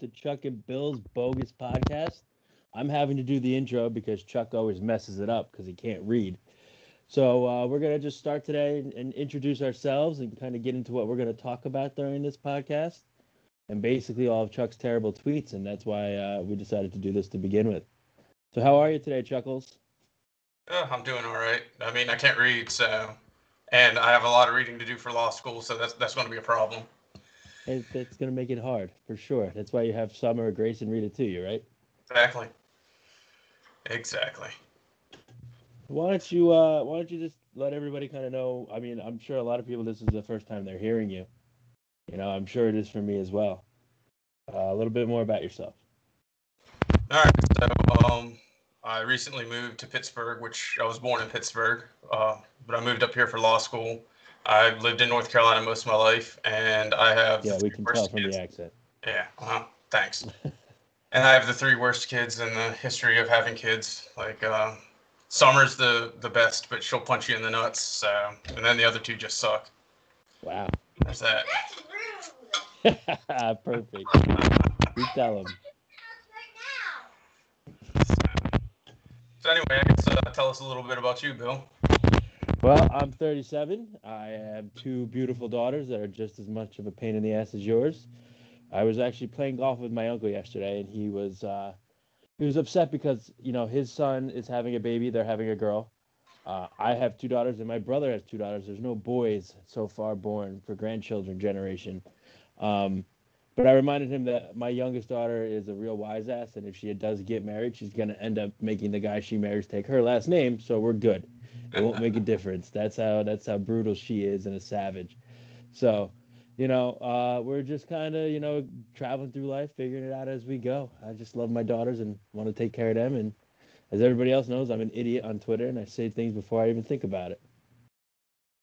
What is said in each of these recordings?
to Chuck and Bill's Bogus Podcast. I'm having to do the intro because Chuck always messes it up because he can't read. So uh, we're to just start today and, introduce ourselves and kind of get into what we're to talk about during this podcast. And basically all of Chuck's terrible tweets. And that's why uh, we decided to do this to begin with. So how are you today, Chuckles? Oh, I'm doing all right. I mean, I can't read, so, and I have a lot of reading to do for law school, so that's that's going to be a problem. It, it's going to make it hard for sure. That's why you have Summer, Grace, and Rita to you, right? Exactly. Exactly. Why don't you uh why don't you just let everybody kind of know? I mean, I'm sure a lot of people this is the first time they're hearing you. You know, I'm sure it is for me as well. Uh, a little bit more about yourself. All right. So, um, I recently moved to Pittsburgh, which I was born in Pittsburgh, uh, but I moved up here for law school. I've lived in North Carolina most of my life, and I have Yeah, we can tell from kids. the accent. Yeah. Uh-huh. Thanks. and I have the three worst kids in the history of having kids. Like uh, Summer's the the best, but she'll punch you in the nuts. So, and then the other two just suck. Wow. There's that. Perfect. You tell them. So anyway, I guess uh, tell us a little bit about you, Bill. Well, I'm 37. I have two beautiful daughters that are just as much of a pain in the ass as yours. I was actually playing golf with my uncle yesterday, and he was uh, he was upset because you know his son is having a baby. They're having a girl. Uh, I have two daughters, and my brother has two daughters. There's no boys so far born for grandchildren generation. Um, but I reminded him that my youngest daughter is a real wise ass, and if she does get married, she's gonna end up making the guy she marries take her last name. So we're good. It won't make a difference. That's how that's how brutal she is and a savage. So, you know, uh, we're just kind of you know traveling through life, figuring it out as we go. I just love my daughters and want to take care of them. And as everybody else knows, I'm an idiot on Twitter, and I say things before I even think about it.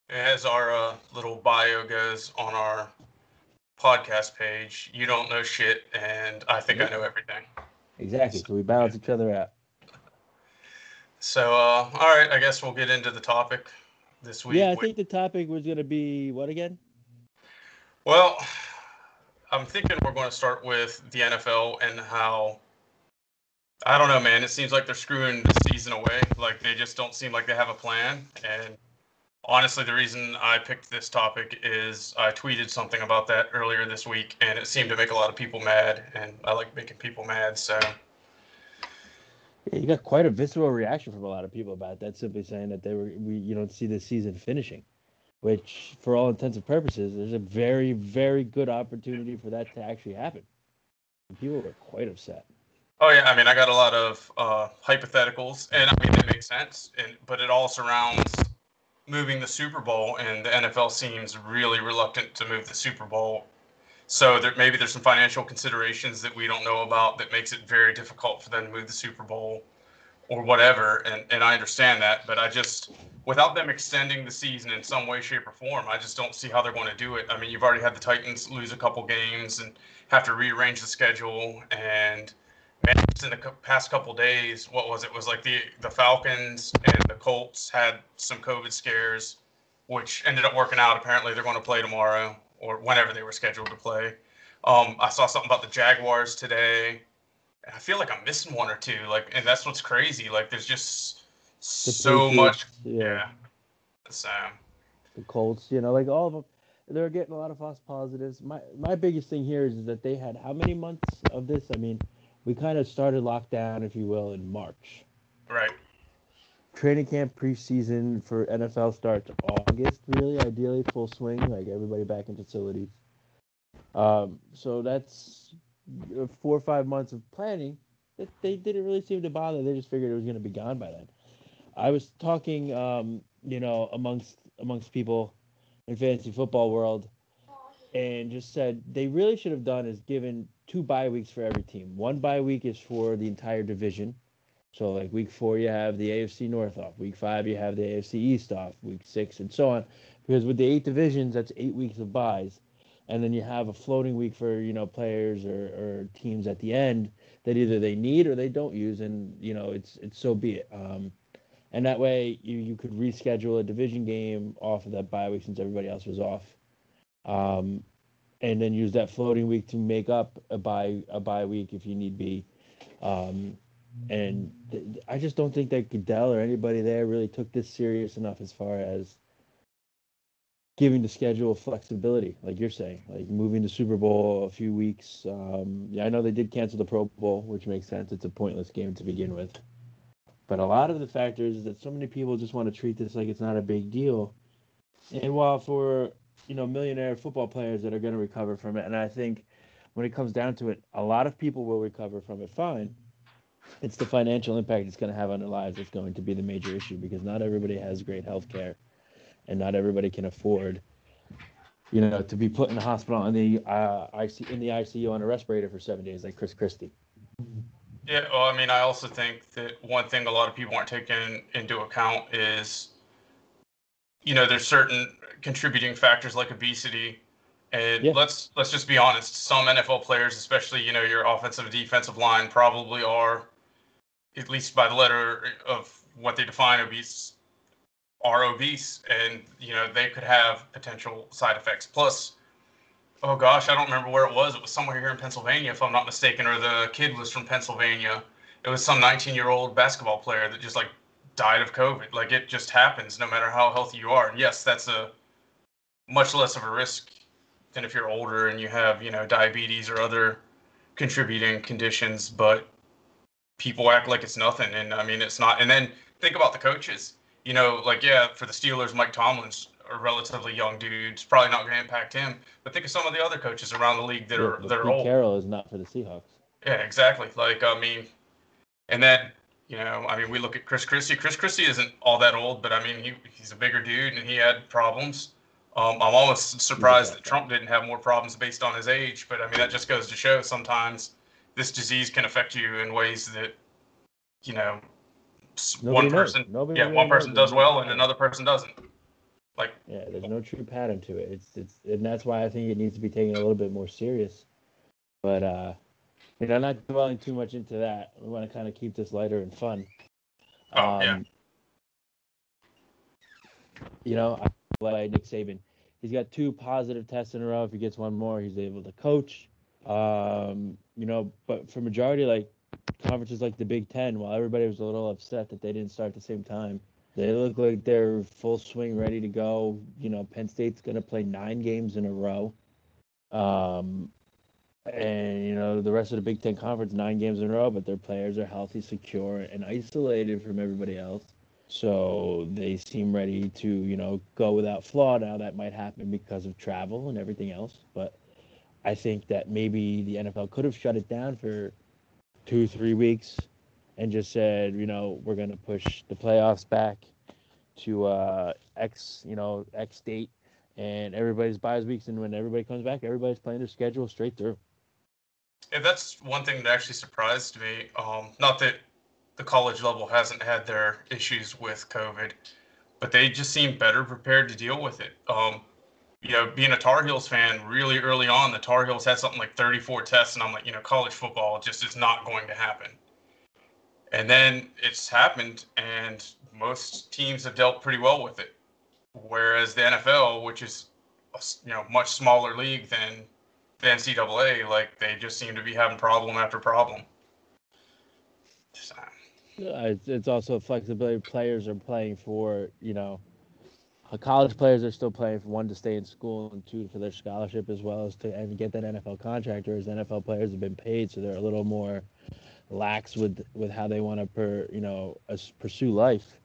As our uh, little bio goes on our podcast page, you don't know shit, and I think I know everything. Exactly. So we balance each other out. So, uh, all right, I guess we'll get into the topic this week. Yeah, I think the topic was gonna be what again? Well, I'm thinking we're going to start with the NFL and how I don't know, man. It seems like they're screwing the season away. Like they just don't seem like they have a plan. And honestly, the reason I picked this topic is I tweeted something about that earlier this week, and it seemed to make a lot of people mad. And I like making people mad, so you got quite a visceral reaction from a lot of people about that, simply saying that they were we you don't see the season finishing, which for all intents and purposes, there's a very very good opportunity for that to actually happen. People were quite upset. Oh yeah, I mean, I got a lot of uh, hypotheticals, and I mean they make sense, and but it all surrounds moving the Super Bowl, and the NFL seems really reluctant to move the Super Bowl. So there, maybe there's some financial considerations that we don't know about that makes it very difficult for them to move the Super Bowl, or whatever. And and I understand that, but I just without them extending the season in some way, shape, or form, I just don't see how they're going to do it. I mean, you've already had the Titans lose a couple games and have to rearrange the schedule and man, in the past couple days, what was it? it? Was like the the Falcons and the Colts had some COVID scares, which ended up working out. Apparently, they're going to play tomorrow or whenever they were scheduled to play. Um, I saw something about the Jaguars today. and I feel like I'm missing one or two. Like, and that's what's crazy. Like, there's just so much. yeah, Yeah. The Colts, you know, like all of them, they're getting a lot of false positives. My my biggest thing here is that they had how many months of this? I mean, we kind of started lockdown, if you will, in March. right. Training camp preseason for NFL starts August, really, ideally full swing, like everybody back in facilities. Um, so that's uh, four or five months of planning that they didn't really seem to bother. They just figured it was going to be gone by then. I was talking, um, you know, amongst amongst people in fantasy football world, and just said they really should have done is given two bye weeks for every team. One bye week is for the entire division. So like week four, you have the AFC North off. Week five, you have the AFC East off. Week six, and so on. Because with the eight divisions, that's eight weeks of byes, and then you have a floating week for you know players or, or teams at the end that either they need or they don't use, and you know it's it's so be it. Um, and that way you you could reschedule a division game off of that bye week since everybody else was off. Um, and then use that floating week to make up a bye a bye week if you need be. Um, and th- I just don't think that Goodell or anybody there really took this serious enough as far as giving the schedule flexibility, like you're saying, like moving the Super Bowl a few weeks. Um, yeah, I know they did cancel the Pro Bowl, which makes sense. It's a pointless game to begin with. But a lot of the factors is that so many people just want to treat this like it's not a big deal. And while for you know millionaire football players that are going to recover from it, and I think when it comes down to it, a lot of people will recover from it fine. It's the financial impact it's going to have on their lives that's going to be the major issue because not everybody has great health care and not everybody can afford you know to be put in the hospital in the uh, IC, in the ICU on a respirator for 7 days like Chris Christie. Yeah, well, I mean, I also think that one thing a lot of people aren't taking into account is, you know, there's certain contributing factors like obesity, and yeah. let's let's just be honest. Some NFL players, especially you know your offensive defensive line, probably are, at least by the letter of what they define obese, are obese. And you know they could have potential side effects. Plus oh gosh i don't remember where it was. It was somewhere here in pennsylvania if i'm not mistaken or the kid was from pennsylvania. It was some 19 year old basketball player that just like died of covid. Like it just happens no matter how healthy you are. And yes that's a much less of a risk than if you're older and you have you know diabetes or other contributing conditions. But people act like it's nothing and i mean it's not and then think about the coaches you know, like yeah, for the Steelers, Mike Tomlin's a relatively young dude. It's probably not going to impact him. But think of some of the other coaches around the league that yeah, are that are old. Carroll is not for the Seahawks. Yeah, exactly. Like I mean, and then you know, I mean, we look at Chris Christie. Chris Christie isn't all that old, but I mean, he he's a bigger dude and he had problems. Um, I'm almost surprised that Trump didn't have more problems based on his age, but I mean, that just goes to show sometimes this disease can affect you in ways that, you know, Nobody one person, yeah, really one person does well and another person doesn't. Like, yeah, there's no true pattern to it. It's it's, and that's why I think it needs to be taken a little bit more serious. But uh, you know, not dwelling too much into that. We want to kind of keep this lighter and fun. Oh um, yeah. You know, I like Nick Saban. He's got two positive tests in a row. If he gets one more, he's able to coach. Um, you know, but for majority, like conferences like the Big Ten, while everybody was a little upset that they didn't start at the same time, they look like they're full swing, ready to go. You know, Penn State's going to play nine games in a row. Um, and, you know, the rest of the Big Ten Conference, nine games in a row, but their players are healthy, secure, and isolated from everybody else. So they seem ready to, you know, go without flaw. Now that might happen because of travel and everything else, but I think that maybe the NFL could have shut it down for two, three weeks and just said, you know, we're going to push the playoffs back to uh, X, you know, X date, and everybody's buys weeks, and when everybody comes back, everybody's playing their schedule straight through. Yeah, that's one thing that actually surprised me. Um, not that the college level hasn't had their issues with COVID, but they just seem better prepared to deal with it. Um, you know, being a Tar Heels fan, really early on, the Tar Heels had something like 34 tests, and I'm like, you know, college football just is not going to happen. And then it's happened, and most teams have dealt pretty well with it. Whereas the NFL, which is a, you know much smaller league than the NCAA, like they just seem to be having problem after problem. So. It's, it's also flexibility. Players are playing for you know Uh, college players are still playing for one to stay in school and two for their scholarship as well as to and get that NFL contract. Whereas NFL players have been paid, so they're a little more lax with with how they want to per you know pursue life.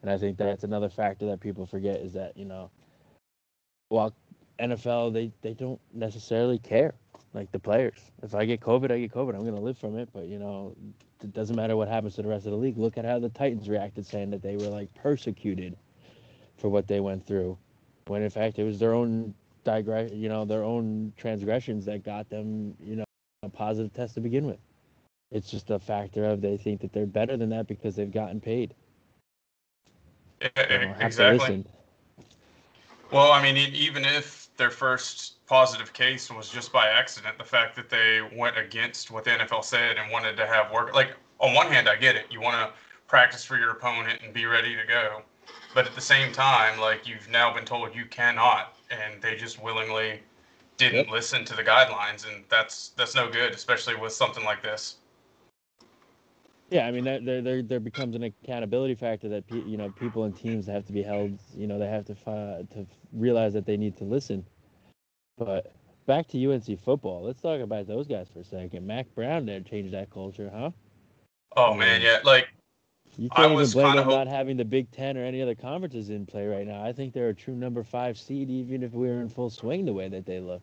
And I think that's another factor that people forget is that you know, while NFL they they don't necessarily care like the players. If I get COVID, I get COVID. I'm gonna live from it. But you know, it doesn't matter what happens to the rest of the league. Look at how the Titans reacted, saying that they were like persecuted for what they went through, when in fact it was their own digress, you know, their own transgressions that got them, you know, a positive test to begin with. It's just a factor of they think that they're better than that because they've gotten paid. exactly. Well, I mean, even if their first positive case was just by accident, the fact that they went against what the NFL said and wanted to have work, like on one hand, I get it. You want to practice for your opponent and be ready to go but at the same time, like you've now been told you cannot, and they just willingly didn't yep. listen to the guidelines, and that's that's no good, especially with something like this. Yeah, I mean, there there there becomes an accountability factor that you know people and teams have to be held. You know, they have to to realize that they need to listen. But back to UNC football. Let's talk about those guys for a second. Mack Brown there changed that culture, huh? Oh man, mm. yeah. Like you can't even blame them not having the Big Ten or any other conferences in play right now. I think they're a true number five seed, even if we were in full swing the way that they look.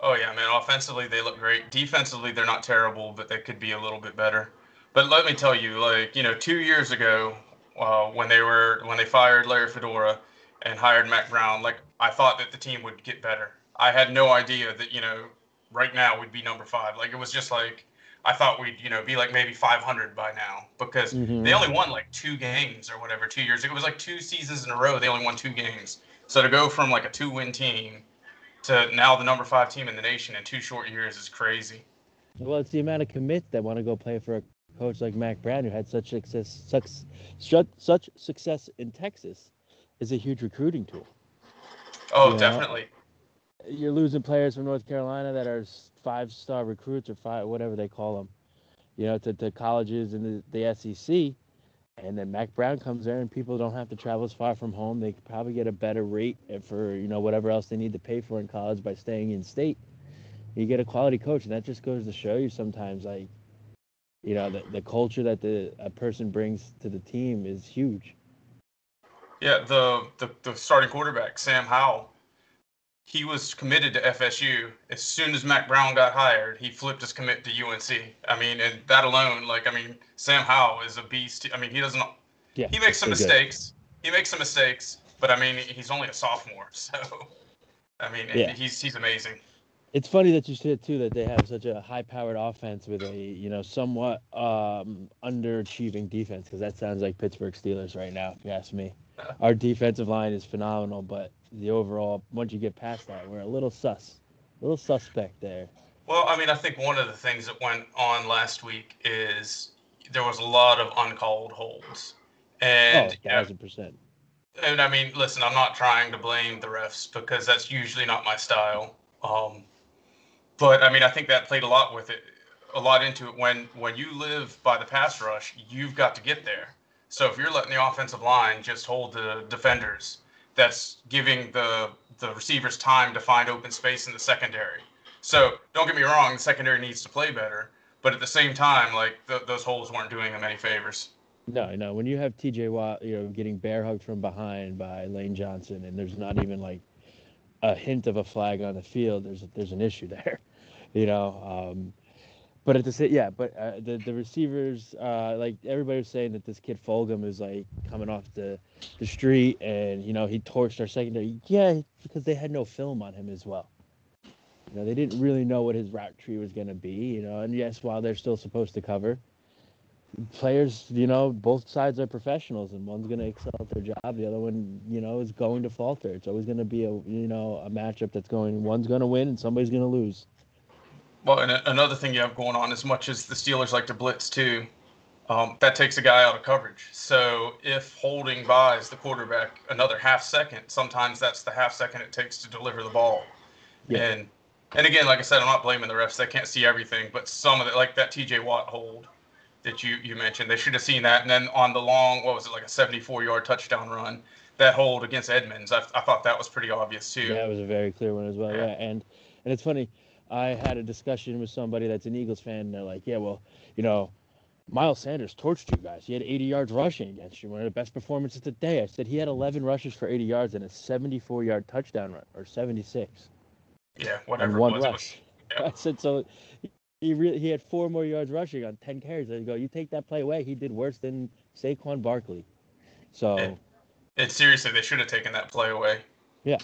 Oh yeah, man. Offensively, they look great. Defensively, they're not terrible, but they could be a little bit better. But let me tell you, like you know, two years ago, uh, when they were when they fired Larry Fedora and hired Mack Brown, like I thought that the team would get better. I had no idea that you know right now we'd be number five. Like it was just like I thought we'd you know be like maybe 500 by now because mm-hmm. they only won like two games or whatever two years. It was like two seasons in a row they only won two games. So to go from like a two-win team to now the number five team in the nation in two short years is crazy. Well, it's the amount of commits that want to go play for a coach like Mack Brown, who had such success, such, such success in Texas, is a huge recruiting tool. Oh, definitely. You're losing players from North Carolina that are five-star recruits or five, whatever they call them, you know, to, to colleges in the, the SEC. And then Mack Brown comes there, and people don't have to travel as far from home. They probably get a better rate for you know whatever else they need to pay for in college by staying in state. You get a quality coach, and that just goes to show you sometimes like, you know, the, the culture that the a person brings to the team is huge. Yeah, the the, the starting quarterback Sam Howell he was committed to FSU. As soon as Mack Brown got hired, he flipped his commit to UNC. I mean, and that alone, like, I mean, Sam Howell is a beast. I mean, he doesn't. Yeah, he makes some mistakes. Good. He makes some mistakes, but I mean, he's only a sophomore, so I mean, yeah. he's he's amazing. It's funny that you said too that they have such a high-powered offense with a you know somewhat um, underachieving defense because that sounds like Pittsburgh Steelers right now, if you ask me. Our defensive line is phenomenal, but the overall once you get past that, we're a little sus, a little suspect there. Well, I mean, I think one of the things that went on last week is there was a lot of uncalled holds, and oh, thousand percent. And I mean, listen, I'm not trying to blame the refs because that's usually not my style. Um, but I mean, I think that played a lot with it, a lot into it. When when you live by the pass rush, you've got to get there. So if you're letting the offensive line just hold the defenders that's giving the the receivers time to find open space in the secondary. So don't get me wrong, the secondary needs to play better, but at the same time, like th- those holes weren't doing them any favors. No, no. When you have T.J. Watt, you know, getting bear hugged from behind by Lane Johnson, and there's not even like a hint of a flag on the field, there's there's an issue there. You know, um, but at the same, yeah, but uh, the the receivers, uh, like everybody was saying that this kid Fulgham is like coming off the the street and you know he torched our secondary. Yeah, because they had no film on him as well. You know, they didn't really know what his route tree was going to be. You know, and yes, while they're still supposed to cover, players, you know, both sides are professionals, and one's going to excel at their job, the other one, you know, is going to falter. It's always going to be a you know a matchup that's going. One's going to win and somebody's going to lose. Well, and another thing you have going on, as much as the Steelers like to blitz too, um, that takes a guy out of coverage. So if holding buys the quarterback another half second, sometimes that's the half second it takes to deliver the ball. Yeah. And and again, like I said, I'm not blaming the refs; they can't see everything. But some of it, like that T.J. Watt hold that you you mentioned, they should have seen that. And then on the long, what was it, like a 74-yard touchdown run, that hold against Edmunds, I, I thought that was pretty obvious too. Yeah, it was a very clear one as well. Yeah, yeah. and and it's funny I had a discussion with somebody that's an Eagles fan, and they're like, "Yeah, well, you know, Miles Sanders torched you guys. He had 80 yards rushing against you, one of the best performances of the day. I said he had 11 rushes for 80 yards and a 74-yard touchdown run, or 76. Yeah, whatever. And one was, rush. Yeah. I said so. He really he had four more yards rushing on 10 carries. I go, you take that play away, he did worse than Saquon Barkley. So. And, and seriously, they should have taken that play away. Yeah,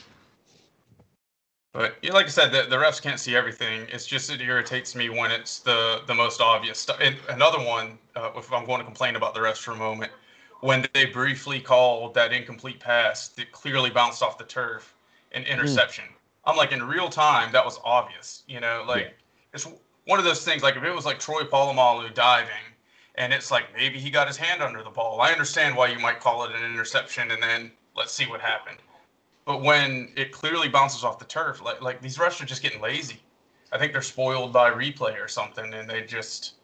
but yeah, like I said, the, the refs can't see everything. It's just it irritates me when it's the the most obvious stuff. And another one, uh, if I'm going to complain about the refs for a moment, when they briefly called that incomplete pass that clearly bounced off the turf an hmm. interception. Mm. I'm like in real time, that was obvious. You know, like yeah. it's one of those things. Like if it was like Troy Polamalu diving, and it's like maybe he got his hand under the ball. I understand why you might call it an interception, and then let's see what happened. But when it clearly bounces off the turf, like like these refs are just getting lazy. I think they're spoiled by replay or something, and they just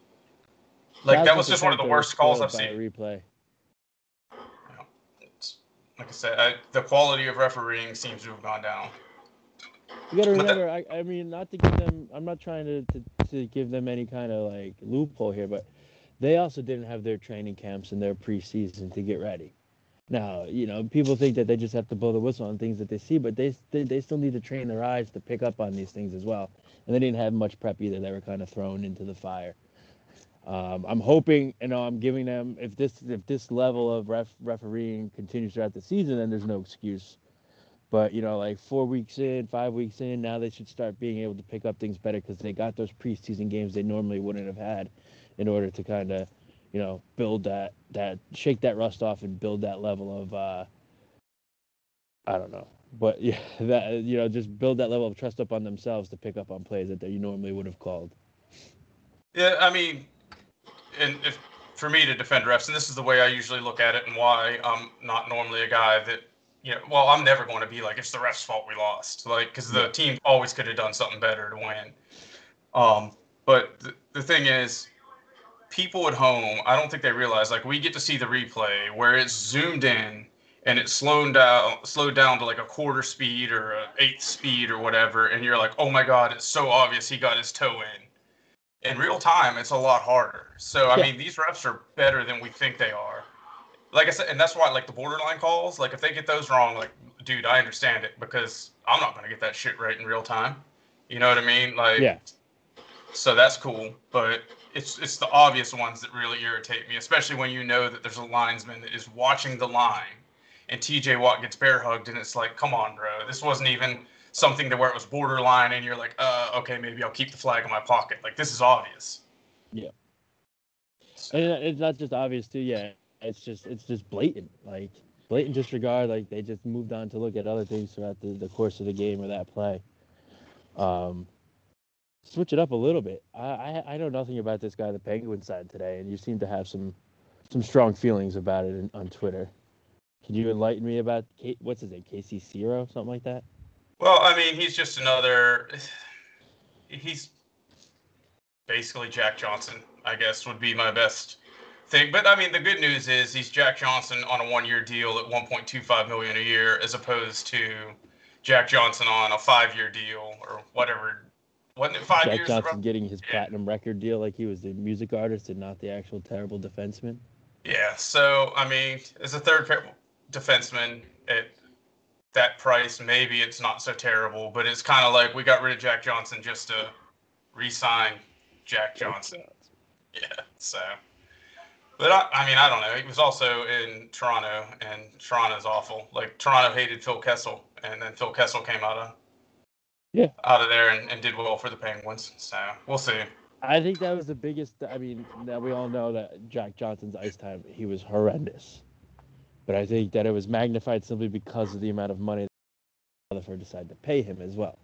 like that was just one of the worst calls I've seen. Replay. like I said, I, the quality of refereeing seems to have gone down. You got to remember, that, I, I mean, not to give them, I'm not trying to, to, to give them any kind of like loophole here, but they also didn't have their training camps and their preseason to get ready. Now, you know, people think that they just have to blow the whistle on things that they see, but they, they they still need to train their eyes to pick up on these things as well. And they didn't have much prep either. They were kind of thrown into the fire. Um, I'm hoping, you know, I'm giving them if this if this level of ref, refereeing continues throughout the season, then there's no excuse. But you know, like four weeks in, five weeks in, now they should start being able to pick up things better because they got those preseason games they normally wouldn't have had, in order to kind of, you know, build that that shake that rust off and build that level of, uh, I don't know, but yeah, that you know, just build that level of trust up on themselves to pick up on plays that they normally would have called. Yeah, I mean, and if for me to defend refs, and this is the way I usually look at it, and why I'm not normally a guy that you know. Well, I'm never going to be like it's the refs' fault we lost, like because the team always could have done something better to win. Um, but the, the thing is, people at home, I don't think they realize like we get to see the replay where it's zoomed in and it's slowed down slowed down to like a quarter speed or a eighth speed or whatever and you're like oh my god it's so obvious he got his toe in in real time, it's a lot harder. So I yeah. mean, these refs are better than we think they are. Like I said, and that's why like the borderline calls, like if they get those wrong, like dude, I understand it because I'm not gonna get that shit right in real time. You know what I mean? Like yeah. So that's cool, but it's it's the obvious ones that really irritate me, especially when you know that there's a linesman that is watching the line, and T.J. Watt gets bear hugged, and it's like, come on, bro, this wasn't even something to where it was borderline and you're like, uh, okay, maybe I'll keep the flag in my pocket. Like this is obvious. Yeah. And it's not just obvious too. Yeah, it's just it's just blatant. Like blatant disregard. Like they just moved on to look at other things throughout the, the course of the game or that play. Um, switch it up a little bit. I, I I know nothing about this guy, the Penguin side today, and you seem to have some some strong feelings about it in, on Twitter. Can you enlighten me about K, what's his name, Casey Zero, something like that? Well, I mean, he's just another. He's basically Jack Johnson, I guess, would be my best thing. But I mean, the good news is he's Jack Johnson on a one-year deal at 1.25 million a year, as opposed to Jack Johnson on a five-year deal or whatever. Wasn't it five Jack years? Johnson getting his yeah. platinum record deal like he was the music artist and not the actual terrible defenseman. Yeah. So I mean, as a third defenseman, at that price, maybe it's not so terrible. But it's kind of like we got rid of Jack Johnson just to re-sign Jack Johnson. Yeah. So, but I, I mean, I don't know. He was also in Toronto, and Toronto's awful. Like Toronto hated Phil Kessel, and then Phil Kessel came out of yeah out of there and, and did well for the Penguins. So we'll see. I think that was the biggest. I mean, now we all know that Jack Johnson's ice time he was horrendous. But I think that it was magnified simply because of the amount of money that Rutherford decided to pay him as well.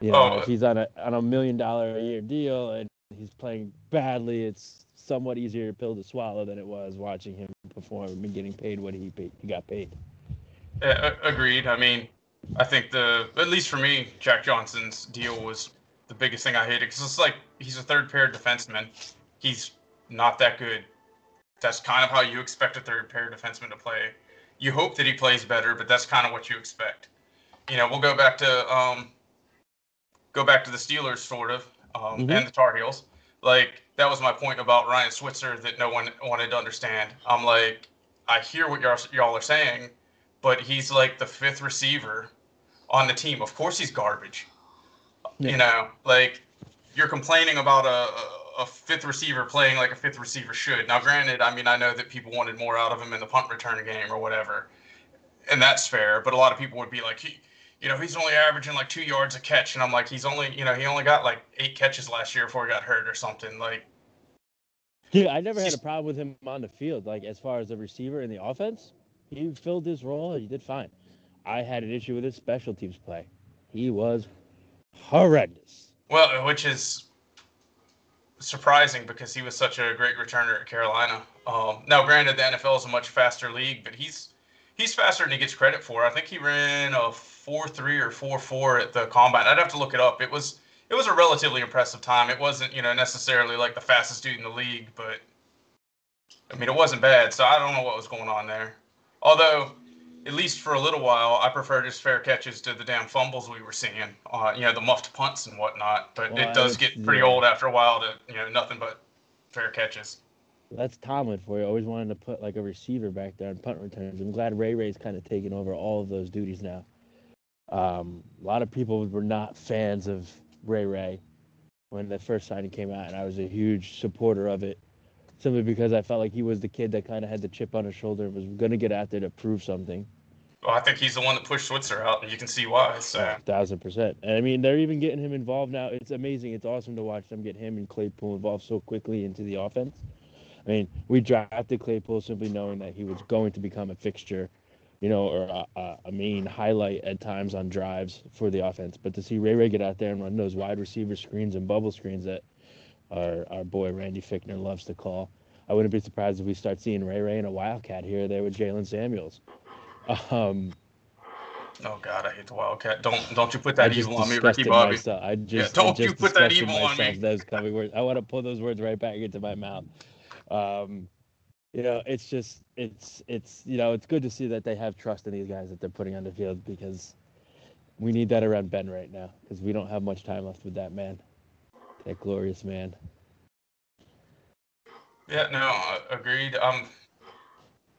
You know, oh. if he's on a on a million dollar a year deal and he's playing badly, it's somewhat easier pill to swallow than it was watching him perform and getting paid what he paid, he got paid. Agreed. I mean, I think the at least for me, Jack Johnson's deal was the biggest thing I hated because it's like he's a third pair defenseman. He's not that good that's kind of how you expect a third pair defenseman to play. You hope that he plays better, but that's kind of what you expect. You know, we'll go back to um, go back to the Steelers, sort of, um, mm-hmm. and the Tar Heels. Like that was my point about Ryan Switzer that no one wanted to understand. I'm like, I hear what y'all, y'all are saying, but he's like the fifth receiver on the team. Of course, he's garbage. Yeah. You know, like you're complaining about a, a fifth receiver playing like a fifth receiver should. Now, granted, I mean, I know that people wanted more out of him in the punt return game or whatever, and that's fair. But a lot of people would be like, he, you know, he's only averaging like two yards a catch, and I'm like, he's only, you know, he only got like eight catches last year before he got hurt or something. Like, yeah, I never had a problem with him on the field. Like as far as a receiver in the offense, he filled his role. And he did fine. I had an issue with his special teams play. He was horrendous. Well, which is surprising because he was such a great returner at Carolina. Um, now, granted, the NFL is a much faster league, but he's he's faster than he gets credit for. I think he ran a four three or four four at the combine. I'd have to look it up. It was it was a relatively impressive time. It wasn't you know necessarily like the fastest dude in the league, but I mean it wasn't bad. So I don't know what was going on there. Although at least for a little while, I prefer just fair catches to the damn fumbles we were seeing. Uh, you know, the muffed punts and whatnot. But well, it does get pretty yeah. old after a while to you know nothing but fair catches. That's Tomlin for you. Always wanted to put like a receiver back there on punt returns. I'm glad Ray Ray's kind of taking over all of those duties now. Um, a lot of people were not fans of Ray Ray when the first signing came out, and I was a huge supporter of it simply because I felt like he was the kid that kind of had the chip on his shoulder and was going to get out there to prove something. Well, I think he's the one that pushed Switzer out, and you can see why. So. Thousand percent. And I mean, they're even getting him involved now. It's amazing. It's awesome to watch them get him and Claypool involved so quickly into the offense. I mean, we drafted Claypool simply knowing that he was going to become a fixture, you know, or a, a main highlight at times on drives for the offense. But to see Ray Ray get out there and run those wide receiver screens and bubble screens that our our boy Randy Fichtner loves to call. I wouldn't be surprised if we start seeing Ray Ray and a Wildcat here or there with Jaylen Samuels. Um, oh God, I hate the Wildcat. Don't don't you put that evil on me, Ricky Bobby. Myself. I just, yeah, don't just you put that evil on me. Those coming words. I want to pull those words right back into my mouth. Um, you know, it's just it's it's you know it's good to see that they have trust in these guys that they're putting on the field because we need that around Ben right now because we don't have much time left with that man, that glorious man. Yeah, no, agreed. I'm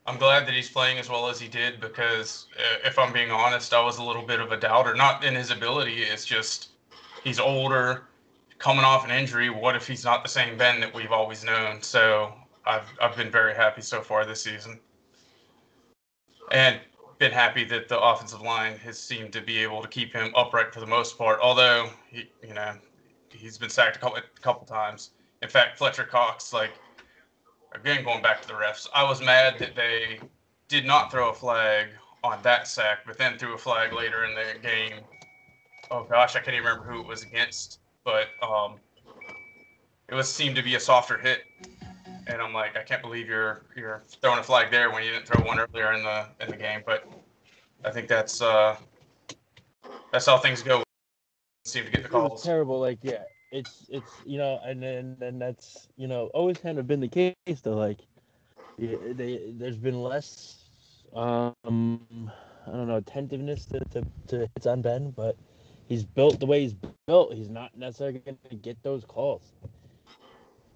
I'm glad that he's playing as well as he did because uh, if I'm being honest, I was a little bit of a doubter, not in his ability. It's just he's older, coming off an injury. What if he's not the same Ben that we've always known? So I've I've been very happy so far this season, and been happy that the offensive line has seemed to be able to keep him upright for the most part. Although he, you know, he's been sacked a couple, a couple times. In fact, Fletcher Cox, like again going back to the refs, I was mad that they did not throw a flag on that sack, but then threw a flag later in the game. Oh gosh, I can't even remember who it was against, but um, it was seemed to be a softer hit, and I'm like, I can't believe you're you're throwing a flag there when you didn't throw one earlier in the in the game. But I think that's uh, that's how things go. Seem to get the calls. terrible. Like yeah, it's it's you know, and then and that's you know always kind of been the case though. Like, they, there's been less, um, I don't know, attentiveness to, to, to hits on Ben, but he's built the way he's built. He's not necessarily going to get those calls.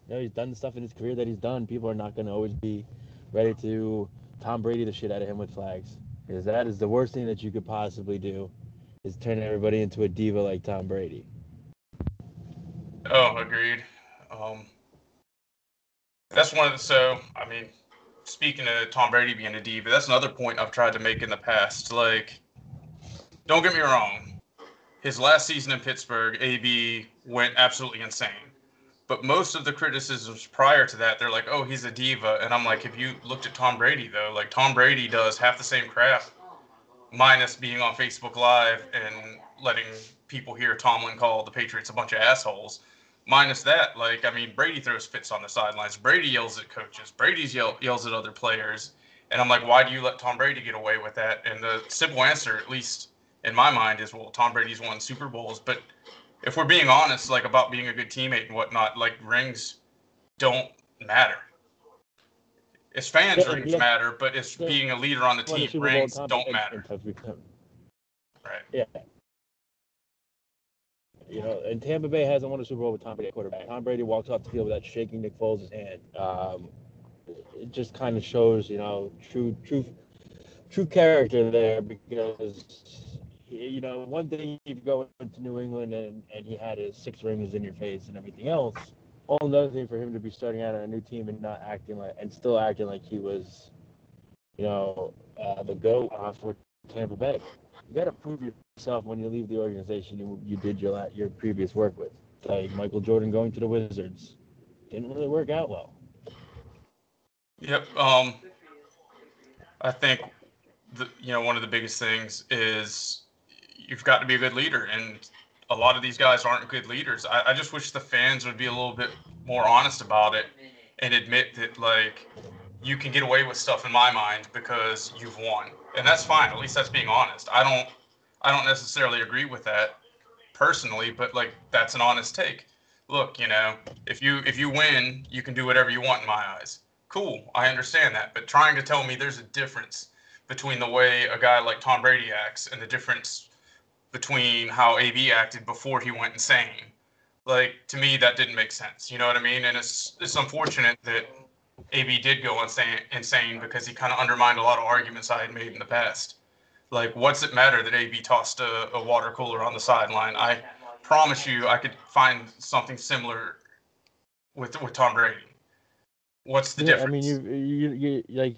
You know, he's done stuff in his career that he's done. People are not going to always be ready to Tom Brady the shit out of him with flags because that is the worst thing that you could possibly do is turn everybody into a diva like Tom Brady. Oh, agreed. Um, that's one of the so I mean, speaking of Tom Brady being a diva, that's another point I've tried to make in the past. Like, don't get me wrong, his last season in Pittsburgh, AB went absolutely insane. But most of the criticisms prior to that, they're like, "Oh, he's a diva," and I'm like, "If you looked at Tom Brady though, like Tom Brady does half the same crap, minus being on Facebook Live and letting people hear Tomlin call the Patriots a bunch of assholes." minus that, like I mean, Brady throws fits on the sidelines. Brady yells at coaches. Brady's yell, yells at other players. And I'm like, why do you let Tom Brady get away with that? And the simple answer, at least in my mind, is well, Tom Brady's won Super Bowls. But if we're being honest, like about being a good teammate and whatnot, like rings don't matter. As fans, yeah, rings yeah. matter, but as yeah. being a leader on the team, rings don't matter. Right. Yeah. You know, and Tampa Bay hasn't won a Super Bowl with Tom Brady quarterback. Tom Brady walks off the field without shaking Nick Foles' hand. Um, it just kind of shows, you know, true, true, true character there because, you know, one thing you go into New England and, and he had his six rings in your face and everything else. All another thing for him to be starting out on a new team and not acting like and still acting like he was, you know, uh, the go uh, for Tampa Bay you got to prove yourself when you leave the organization you, you did your your previous work with. Like Michael Jordan going to the Wizards didn't really work out well. Yep. Um, I think the you know one of the biggest things is you've got to be a good leader, and a lot of these guys aren't good leaders. I, I just wish the fans would be a little bit more honest about it and admit that like you can get away with stuff in my mind because you've won, and that's fine. At least that's being honest. I don't I don't necessarily agree with that personally, but like that's an honest take. Look, you know, if you if you win, you can do whatever you want in my eyes. Cool, I understand that, but trying to tell me there's a difference between the way a guy like Tom Brady acts and the difference between how AB acted before he went insane. Like to me, that didn't make sense. You know what I mean? And it's it's unfortunate that AB did go insane, insane because he kind of undermined a lot of arguments I had made in the past. Like, what's it matter that AB tossed a, a water cooler on the sideline? I promise you, I could find something similar with with Tom Brady. What's the yeah, difference? I mean, you, you, you, like,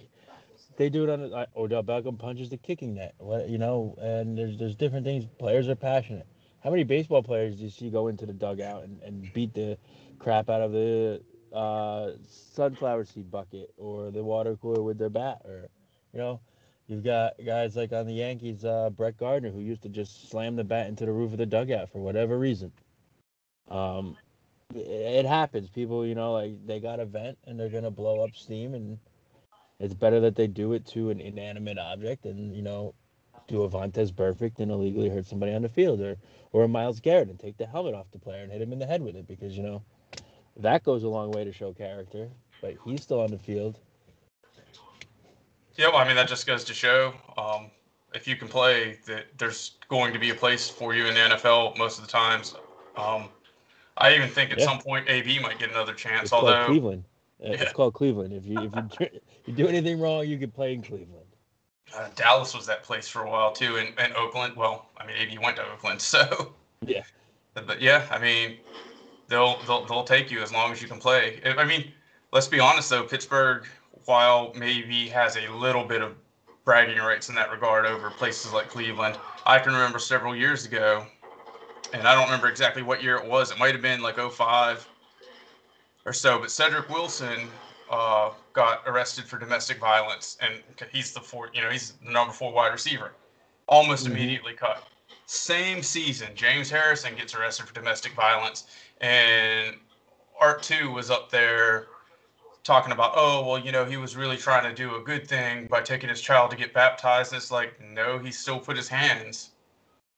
they do it on like, Odell Beckham punches the kicking net, what you know, and there's there's different things. Players are passionate. How many baseball players do you see go into the dugout and, and beat the crap out of the uh, sunflower seed bucket or the water cooler with their bat? Or, you know, you've got guys like on the Yankees, uh, Brett Gardner, who used to just slam the bat into the roof of the dugout for whatever reason. Um, it happens. People, you know, like they got a vent and they're gonna blow up steam, and it's better that they do it to an inanimate object and you know, do a Vontaze Burfict and illegally hurt somebody on the field, or or a Myles Garrett and take the helmet off the player and hit him in the head with it because you know that goes a long way to show character. But he's still on the field. Yeah, well, I mean that just goes to show um, if you can play that there's going to be a place for you in the NFL most of the times. Um, I even think at Yeah. some point AB might get another chance. It's although Cleveland. Uh, Yeah. It's called Cleveland. If you if you, you do anything wrong, you can play in Cleveland. uh, Dallas was that place for a while too, and, and Oakland. Well, I mean you went to Oakland, so Yeah. But yeah, I mean they'll they'll they'll take you as long as you can play. I I mean, let's be honest though, Pittsburgh, while maybe has a little bit of bragging rights in that regard over places like Cleveland, I can remember several years ago, and I don't remember exactly what year it was. It might have been like 05 or so, but Cedric Wilson uh, got arrested for domestic violence, and he's the four, you know, he's the number four wide receiver, almost Mhm. immediately cut. Same season, James Harrison gets arrested for domestic violence, and Art Two was up there talking about, oh well, you know, he was really trying to do a good thing by taking his child to get baptized. It's like, no, he still put his hands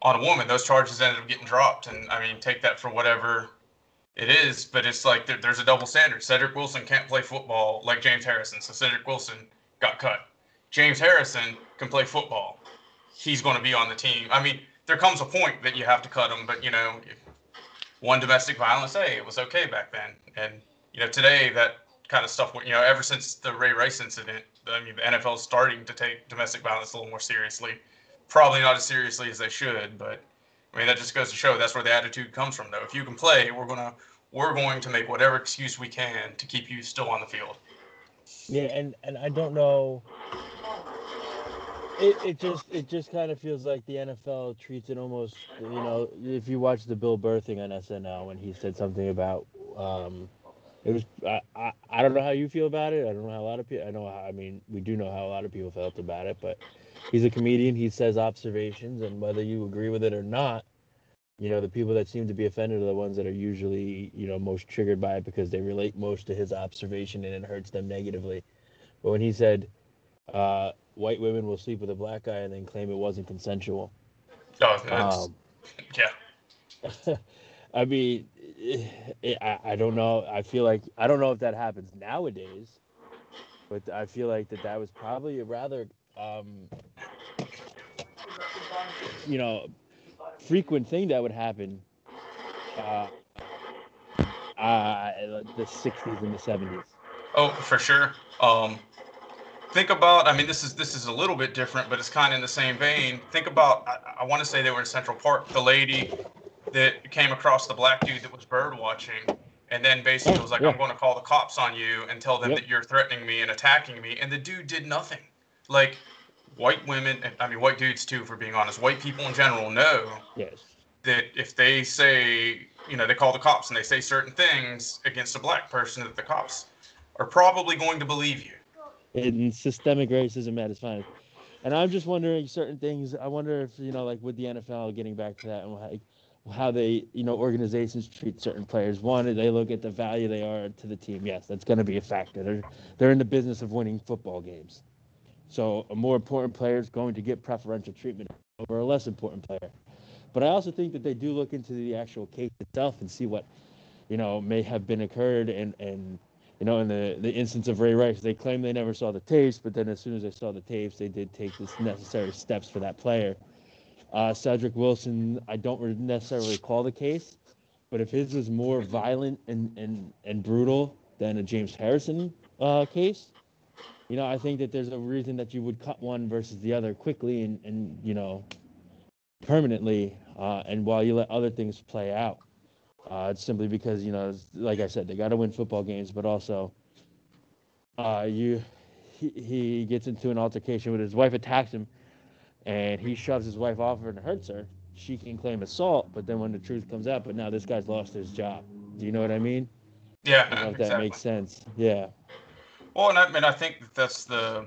on a woman. Those charges ended up getting dropped, and I mean, take that for whatever it is, but it's like there, there's a double standard. Cedric Wilson can't play football like James Harrison, so Cedric Wilson got cut. James Harrison can play football. He's going to be on the team. I mean, there comes a point that you have to cut him, but you know, one domestic violence, hey, it was okay back then, and you know, today that kind of stuff, you know, ever since the Ray Rice incident, I mean, the NFL is starting to take domestic violence a little more seriously. Probably not as seriously as they should, but I mean, that just goes to show that's where the attitude comes from, though. If you can play, we're gonna we're going to make whatever excuse we can to keep you still on the field. Yeah, and and I don't know. It, it just it just kind of feels like the NFL treats it almost you know if you watch the Bill Burr thing on SNL when he said something about um it was I, I I don't know how you feel about it I don't know how a lot of people I know how, I mean we do know how a lot of people felt about it but he's a comedian. He says observations and whether you agree with it or not you know the people that seem to be offended are the ones that are usually you know most triggered by it because they relate most to his observation and it hurts them negatively. But when he said uh, white women will sleep with a black guy and then claim it wasn't consensual. Oh, um, yeah. i mean it, I, I don't know. I feel like i don't know if that happens nowadays but i feel like that that was probably a rather um, you know frequent thing that would happen uh, uh, the 60s and the 70s Oh, for sure. Um, think about. I mean, this is this is a little bit different, but it's kind of in the same vein. Think about. I, I want to say they were in Central Park. The lady that came across the black dude that was bird watching, and then basically was like, yeah. "I'm going to call the cops on you and tell them Yep. that you're threatening me and attacking me." And the dude did nothing. Like white women, I mean white dudes too, for being honest. White people in general know yes that if they say, you know, they call the cops and they say certain things against a black person, that the cops are probably going to believe you. and systemic racism at its finest. And I'm just wondering certain things. I wonder if you know, like with the NFL, getting back to that, and like, how they, you know, organizations treat certain players. One, they look at the value they are to the team. Yes, that's going to be a factor. They're they're in the business of winning football games. So a more important player is going to get preferential treatment over a less important player. But I also think that they do look into the actual case itself and see what, you know, may have been occurred and and you know, in the, the instance of Ray Rice, they claim they never saw the tapes, but then as soon as they saw the tapes, they did take the necessary steps for that player. Uh, Cedrick Wilson, I don't necessarily recall the case, but if his was more violent and, and, and brutal than a James Harrison uh, case, you know, I think that there's a reason that you would cut one versus the other quickly and, and you know, permanently, uh, and while you let other things play out. Uh, it's simply because you know, like I said, they got to win football games, but also, uh, you he, he gets into an altercation with his wife, attacks him, and he shoves his wife off her and hurts her. She can claim assault, but then when the truth comes out, but now this guy's lost his job. Do you know what I mean? Yeah, I don't know if exactly. that makes sense. Yeah. Well, and I mean, I think that that's the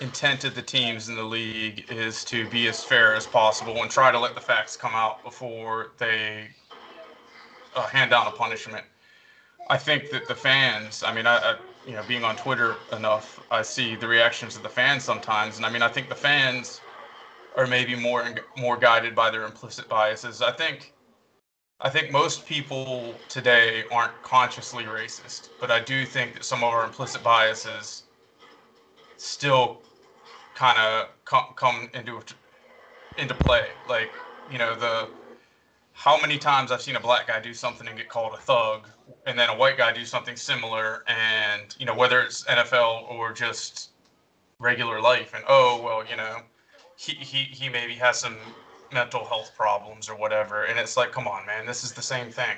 intent of the teams in the league is to be as fair as possible and try to let the facts come out before they uh, hand down a punishment. I think that the fans, I mean, I, I, you know, being on Twitter enough, I see the reactions of the fans sometimes, and I mean, I think the fans are maybe more more guided by their implicit biases. I think, I think most people today aren't consciously racist, but I do think that some of our implicit biases still kind of come come into into play. Like, you know, the how many times I've seen a black guy do something and get called a thug, and then a white guy do something similar, and you know whether it's NFL or just regular life, and oh well, you know, he he he maybe has some mental health problems or whatever, and it's like, come on, man, this is the same thing.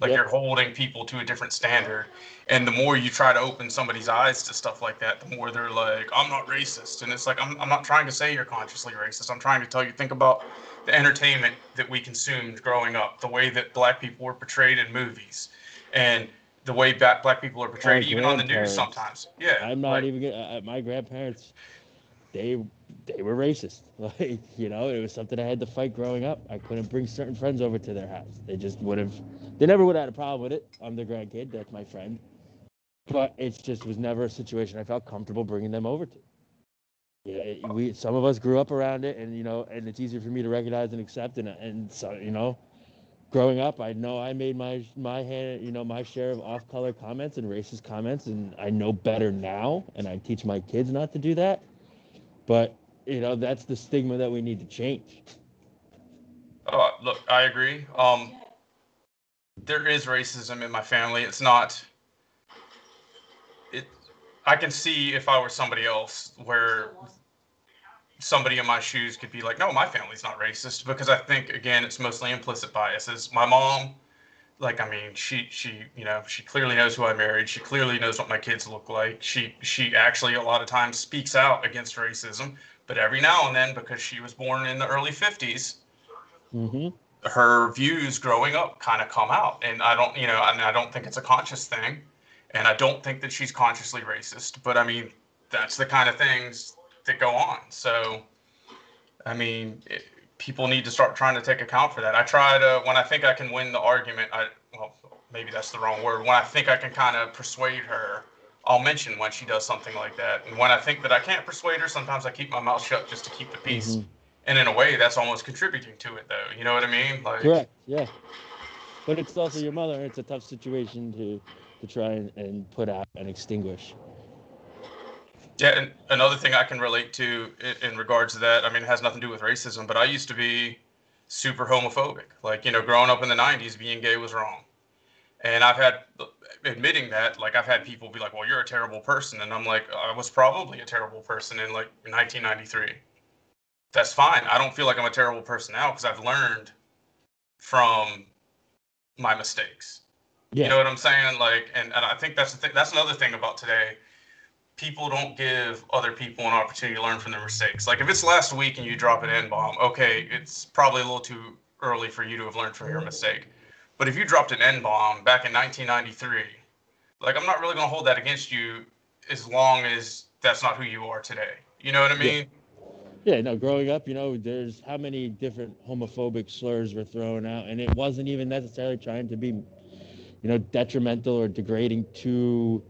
Like Yep. you're holding people to a different standard, and the more you try to open somebody's eyes to stuff like that, the more they're like, I'm not racist, and it's like I'm I'm not trying to say you're consciously racist. I'm trying to tell you think about the entertainment that we consumed growing up, the way that black people were portrayed in movies, and the way black people are portrayed even on the news sometimes. Yeah, I'm not like, even gonna, uh, my grandparents. They they were racist. Like you know, it was something I had to fight growing up. I couldn't bring certain friends over to their house. They just would have. They never would have had a problem with it. I'm the grandkid. That's my friend. But it just was never a situation I felt comfortable bringing them over to. Yeah, it- we some of us grew up around it, and you know, and it's easier for me to recognize and accept, and and so you know, growing up, I know I made my my hand, you know, my share of off-color comments and racist comments, and I know better now, and I teach my kids not to do that. But you know, that's the stigma that we need to change. Uh, look, I agree. Um, there is racism in my family. It's not. It. I can see if I were somebody else where somebody in my shoes could be like, "No, my family's not racist," because I think again, it's mostly implicit biases. My mom, like, I mean, she she you know she clearly knows who I married. She clearly knows what my kids look like. She she actually a lot of times speaks out against racism, but every now and then, because she was born in the early '50s hmm her views growing up kind of come out. And i don't you know and i don't think it's a conscious thing. And i don't think that she's consciously racist but i mean that's the kind of things that go on. So i mean it, people need to start trying to take account for that. I try to when i think i can win the argument i well maybe that's the wrong word when i think i can kind of persuade her i'll mention when she does something like that and when i think that i can't persuade her sometimes i keep my mouth shut just to keep the peace Mhm. and in a way that's almost contributing to it though you know what i mean like Correct. Yeah. But it's also your mother. It's a tough situation to to try and, and put out and extinguish. yeah and another thing i can relate to in, in regards to that i mean it has nothing to do with racism but i used to be super homophobic like you know growing up in the 90s being gay was wrong and i've had admitting that like i've had people be like well you're a terrible person and i'm like i was probably a terrible person in like 1993 that's fine i don't feel like i'm a terrible person now because i've learned from my mistakes Yeah. You know what I'm saying? Like, and, and I think that's the thing. That's another thing about today. People don't give other people an opportunity to learn from their mistakes. Like, if it's last week and you drop an N bomb, okay, it's probably a little too early for you to have learned from your mm-hmm. mistake. But if you dropped an N bomb back in 1993, like, I'm not really going to hold that against you as long as that's not who you are today. You know what I Yeah. mean? Yeah, no, growing up, you know, there's how many different homophobic slurs were thrown out, and it wasn't even necessarily trying to be, you know, detrimental or degrading to,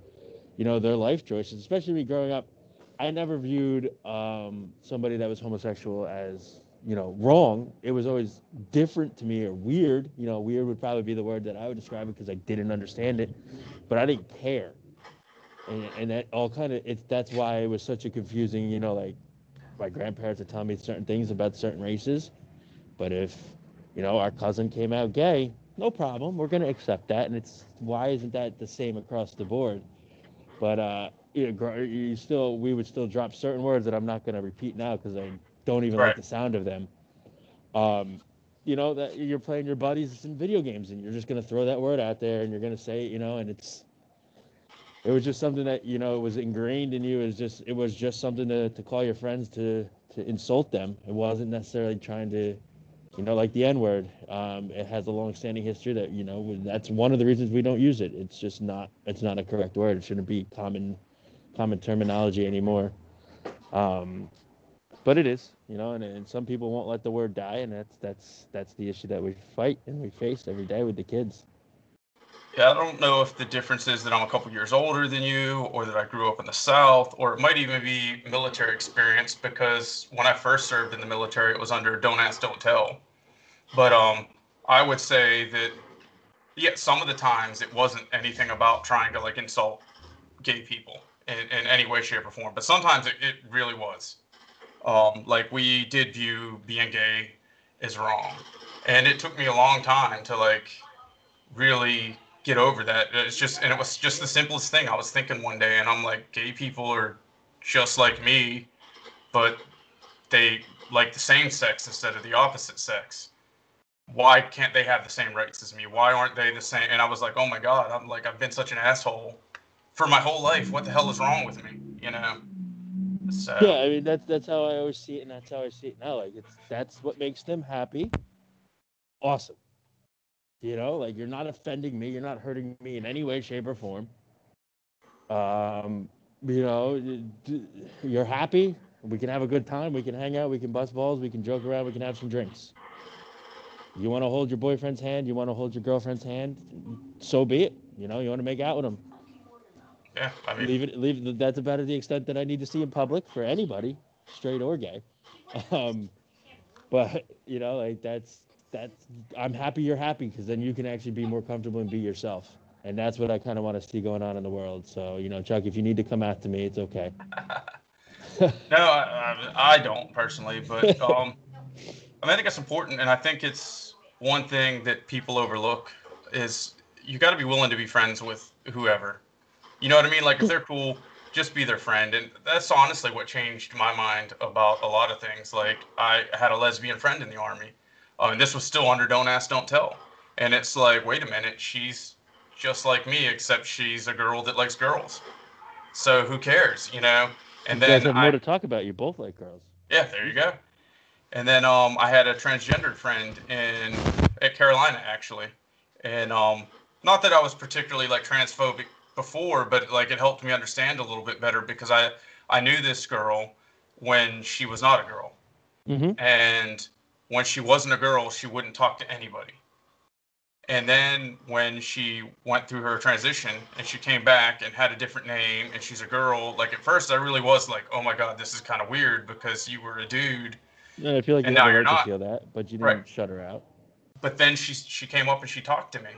you know, their life choices. Especially me growing up, I never viewed um, somebody that was homosexual as, you know, wrong. It was always different to me or weird. You know, weird would probably be the word that I would describe it because I didn't understand it, but I didn't care. And, and that all kind of it's that's why it was such a confusing, you know, like my grandparents would tell me certain things about certain races. But if, you know, our cousin came out gay, no problem. We're going to accept that. And it's why isn't that the same across the board? But uh, you, know, you still, we would still drop certain words that I'm not going to repeat now because I don't even right. like the sound of them. Um, you know that you're playing your buddies in video games and you're just going to throw that word out there and you're going to say you know, and it's it was just something that you know was ingrained in you. It was just it was just something to, to call your friends to to insult them. It wasn't necessarily trying to, you know, like the N word. Um, it has a long-standing history that you know that's one of the reasons we don't use it. It's just not it's not a correct word. It shouldn't be common common terminology anymore. Um, but it is, you know, and, and some people won't let the word die, and that's that's that's the issue that we fight and we face every day with the kids. Yeah, I don't know if the difference is that I'm a couple years older than you, or that I grew up in the South, or it might even be military experience because when I first served in the military, it was under Don't Ask, Don't Tell. But um, I would say that, yeah, some of the times it wasn't anything about trying to like insult gay people in, in any way, shape, or form. But sometimes it, it really was. Um, like we did view being gay as wrong. And it took me a long time to like really get over that. It's just, and it was just the simplest thing. I was thinking one day, and I'm like, gay people are just like me, but they like the same sex instead of the opposite sex. Why can't they have the same rights as me? Why aren't they the same? And I was like, oh my god, I'm like, I've been such an asshole for my whole life. What the hell is wrong with me? You know. So. Yeah, I mean that's that's how I always see it, and that's how I see it now. Like it's that's what makes them happy. Awesome. You know, like you're not offending me, you're not hurting me in any way, shape, or form. Um, you know, you're happy. We can have a good time. We can hang out. We can bust balls. We can joke around. We can have some drinks. You want to hold your boyfriend's hand. You want to hold your girlfriend's hand. So be it. You know, you want to make out with them. Yeah, I mean, leave it. Leave that's about the extent that I need to see in public for anybody, straight or gay. Um, but you know, like that's that's I'm happy you're happy because then you can actually be more comfortable and be yourself. And that's what I kind of want to see going on in the world. So, you know, Chuck, if you need to come after me, it's okay. no, I, I, don't personally, but um, I, mean, I think it's important, and I think it's one thing that people overlook is you got to be willing to be friends with whoever. You know what I mean? Like if they're cool, just be their friend, and that's honestly what changed my mind about a lot of things. Like I had a lesbian friend in the army, um, and this was still under Don't Ask, Don't Tell. And it's like, wait a minute, she's just like me, except she's a girl that likes girls. So who cares, you know? And you then guys have I, more to talk about. You both like girls. Yeah, there you go. And then um, I had a transgendered friend in at Carolina actually, and um, not that I was particularly like transphobic before, but like it helped me understand a little bit better because I I knew this girl when she was not a girl, mm-hmm. and when she wasn't a girl, she wouldn't talk to anybody. And then when she went through her transition and she came back and had a different name and she's a girl, like at first I really was like, oh my god, this is kind of weird because you were a dude. Yeah, I feel like you now you're not. feel that, but you didn't right. shut her out. But then she she came up and she talked to me,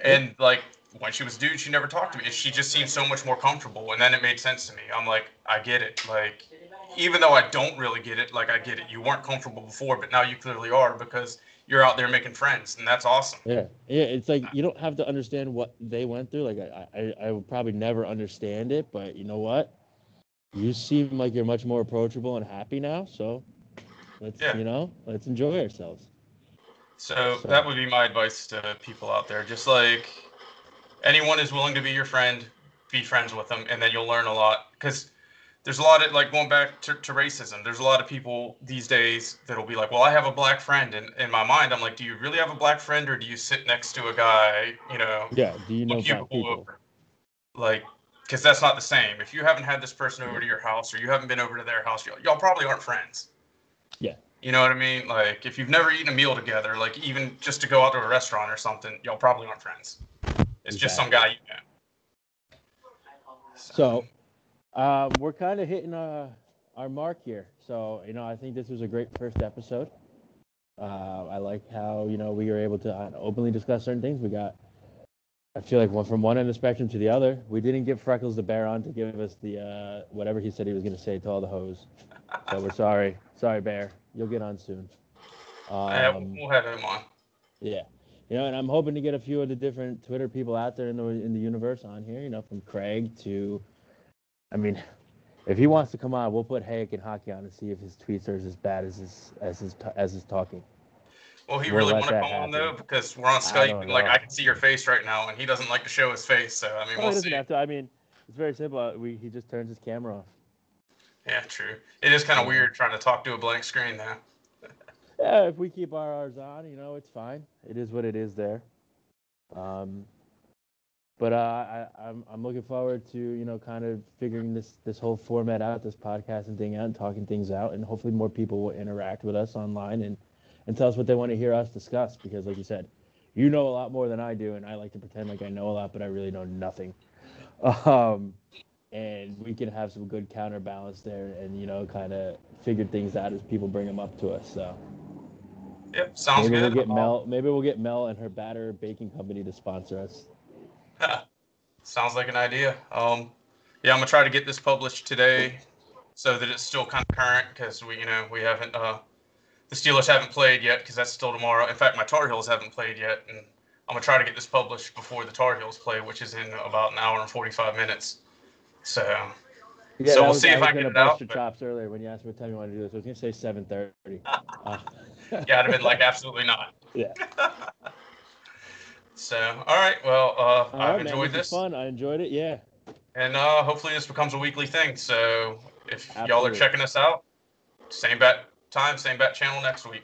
and like when she was dude, she never talked to me. She just seemed so much more comfortable, and then it made sense to me. I'm like, I get it. Like even though I don't really get it, like I get it. You weren't comfortable before, but now you clearly are because you're out there making friends, and that's awesome. Yeah, yeah. It's like you don't have to understand what they went through. Like I, I, I would probably never understand it, but you know what? You seem like you're much more approachable and happy now. So let's, yeah. you know, let's enjoy ourselves. So, so that would be my advice to people out there. Just like anyone is willing to be your friend, be friends with them, and then you'll learn a lot. Because there's a lot of like going back to, to racism there's a lot of people these days that'll be like well i have a black friend and in my mind i'm like do you really have a black friend or do you sit next to a guy you know yeah do you know black people over? like because that's not the same. If you haven't had this person over to your house or you haven't been over to their house, y'all, y'all probably aren't friends. Yeah. You know what I mean? Like if you've never eaten a meal together, like even just to go out to a restaurant or something, y'all probably aren't friends. It's just some guy you know. So, um, we're kind of hitting uh, our mark here. So, you know, I think this was a great first episode. Uh, I like how you know we were able to uh, openly discuss certain things. We got, I feel like one from one end of the spectrum to the other. We didn't get Freckles the bear on to give us the uh, whatever he said he was going to say to all the hoes. So we're sorry, sorry, bear. You'll get on soon. Yeah, Um, we'll have him on. yeah. You know, and I'm hoping to get a few of the different Twitter people out there in the in the universe on here. You know, from Craig to, I mean, if he wants to come on, we'll put Hayek and Hockey on and see if his tweets are as bad as his as his as his talking. Well, he we'll really want to come on though because we're on Skype and like. I can see your face right now, and he doesn't like to show his face. So I mean, we'll see. to. I mean, it's very simple. Uh, We he just turns his camera off. Yeah, true. It is kind of weird trying to talk to a blank screen though. Yeah, if we keep our ours on, you know, it's fine. It is what it is there. Um, but uh, I, I'm I'm looking forward to you know kind of figuring this this whole format out, this podcasting thing out, and talking things out, and hopefully more people will interact with us online and and tell us what they want to hear us discuss. Because like you said, you know a lot more than I do, and I like to pretend like I know a lot, but I really know nothing. Um, and we can have some good counterbalance there, and you know kind of figure things out as people bring them up to us. So. Yep, sounds maybe good. we'll get Mel. Maybe we'll get Mel and her batter baking company to sponsor us. Sounds like an idea. Um, yeah, I'm gonna try to get this published today, so that it's still kind of current because we, you know, we haven't. Uh, the Steelers haven't played yet because that's still tomorrow. In fact, my Tar Heels haven't played yet, and I'm gonna try to get this published before the Tar Heels play, which is in about an hour and 45 minutes. So yeah, so we'll was- see if was I can get it out, bust your but- chops earlier when you asked me what time you wanted to do this. I was gonna say seven thirty. Uh, yeah, I'd have been like, absolutely not. Yeah. so, all right. Well, uh, all I've right, enjoyed this. this, fun. I enjoyed it. Yeah. and uh, hopefully this becomes a weekly thing. So, if y'all are checking us out, same bat time, same bat channel next week.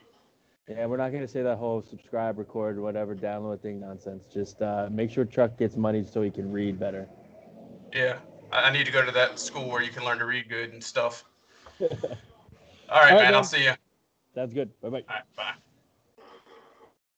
Yeah, we're not gonna say that whole subscribe, record, whatever, download thing nonsense. Just uh, make sure Truck gets money so he can read better. Yeah, I, need to go to that school where you can learn to read good and stuff. All right, All right, man. I'll see you. Sounds good. Bye bye. All right, bye.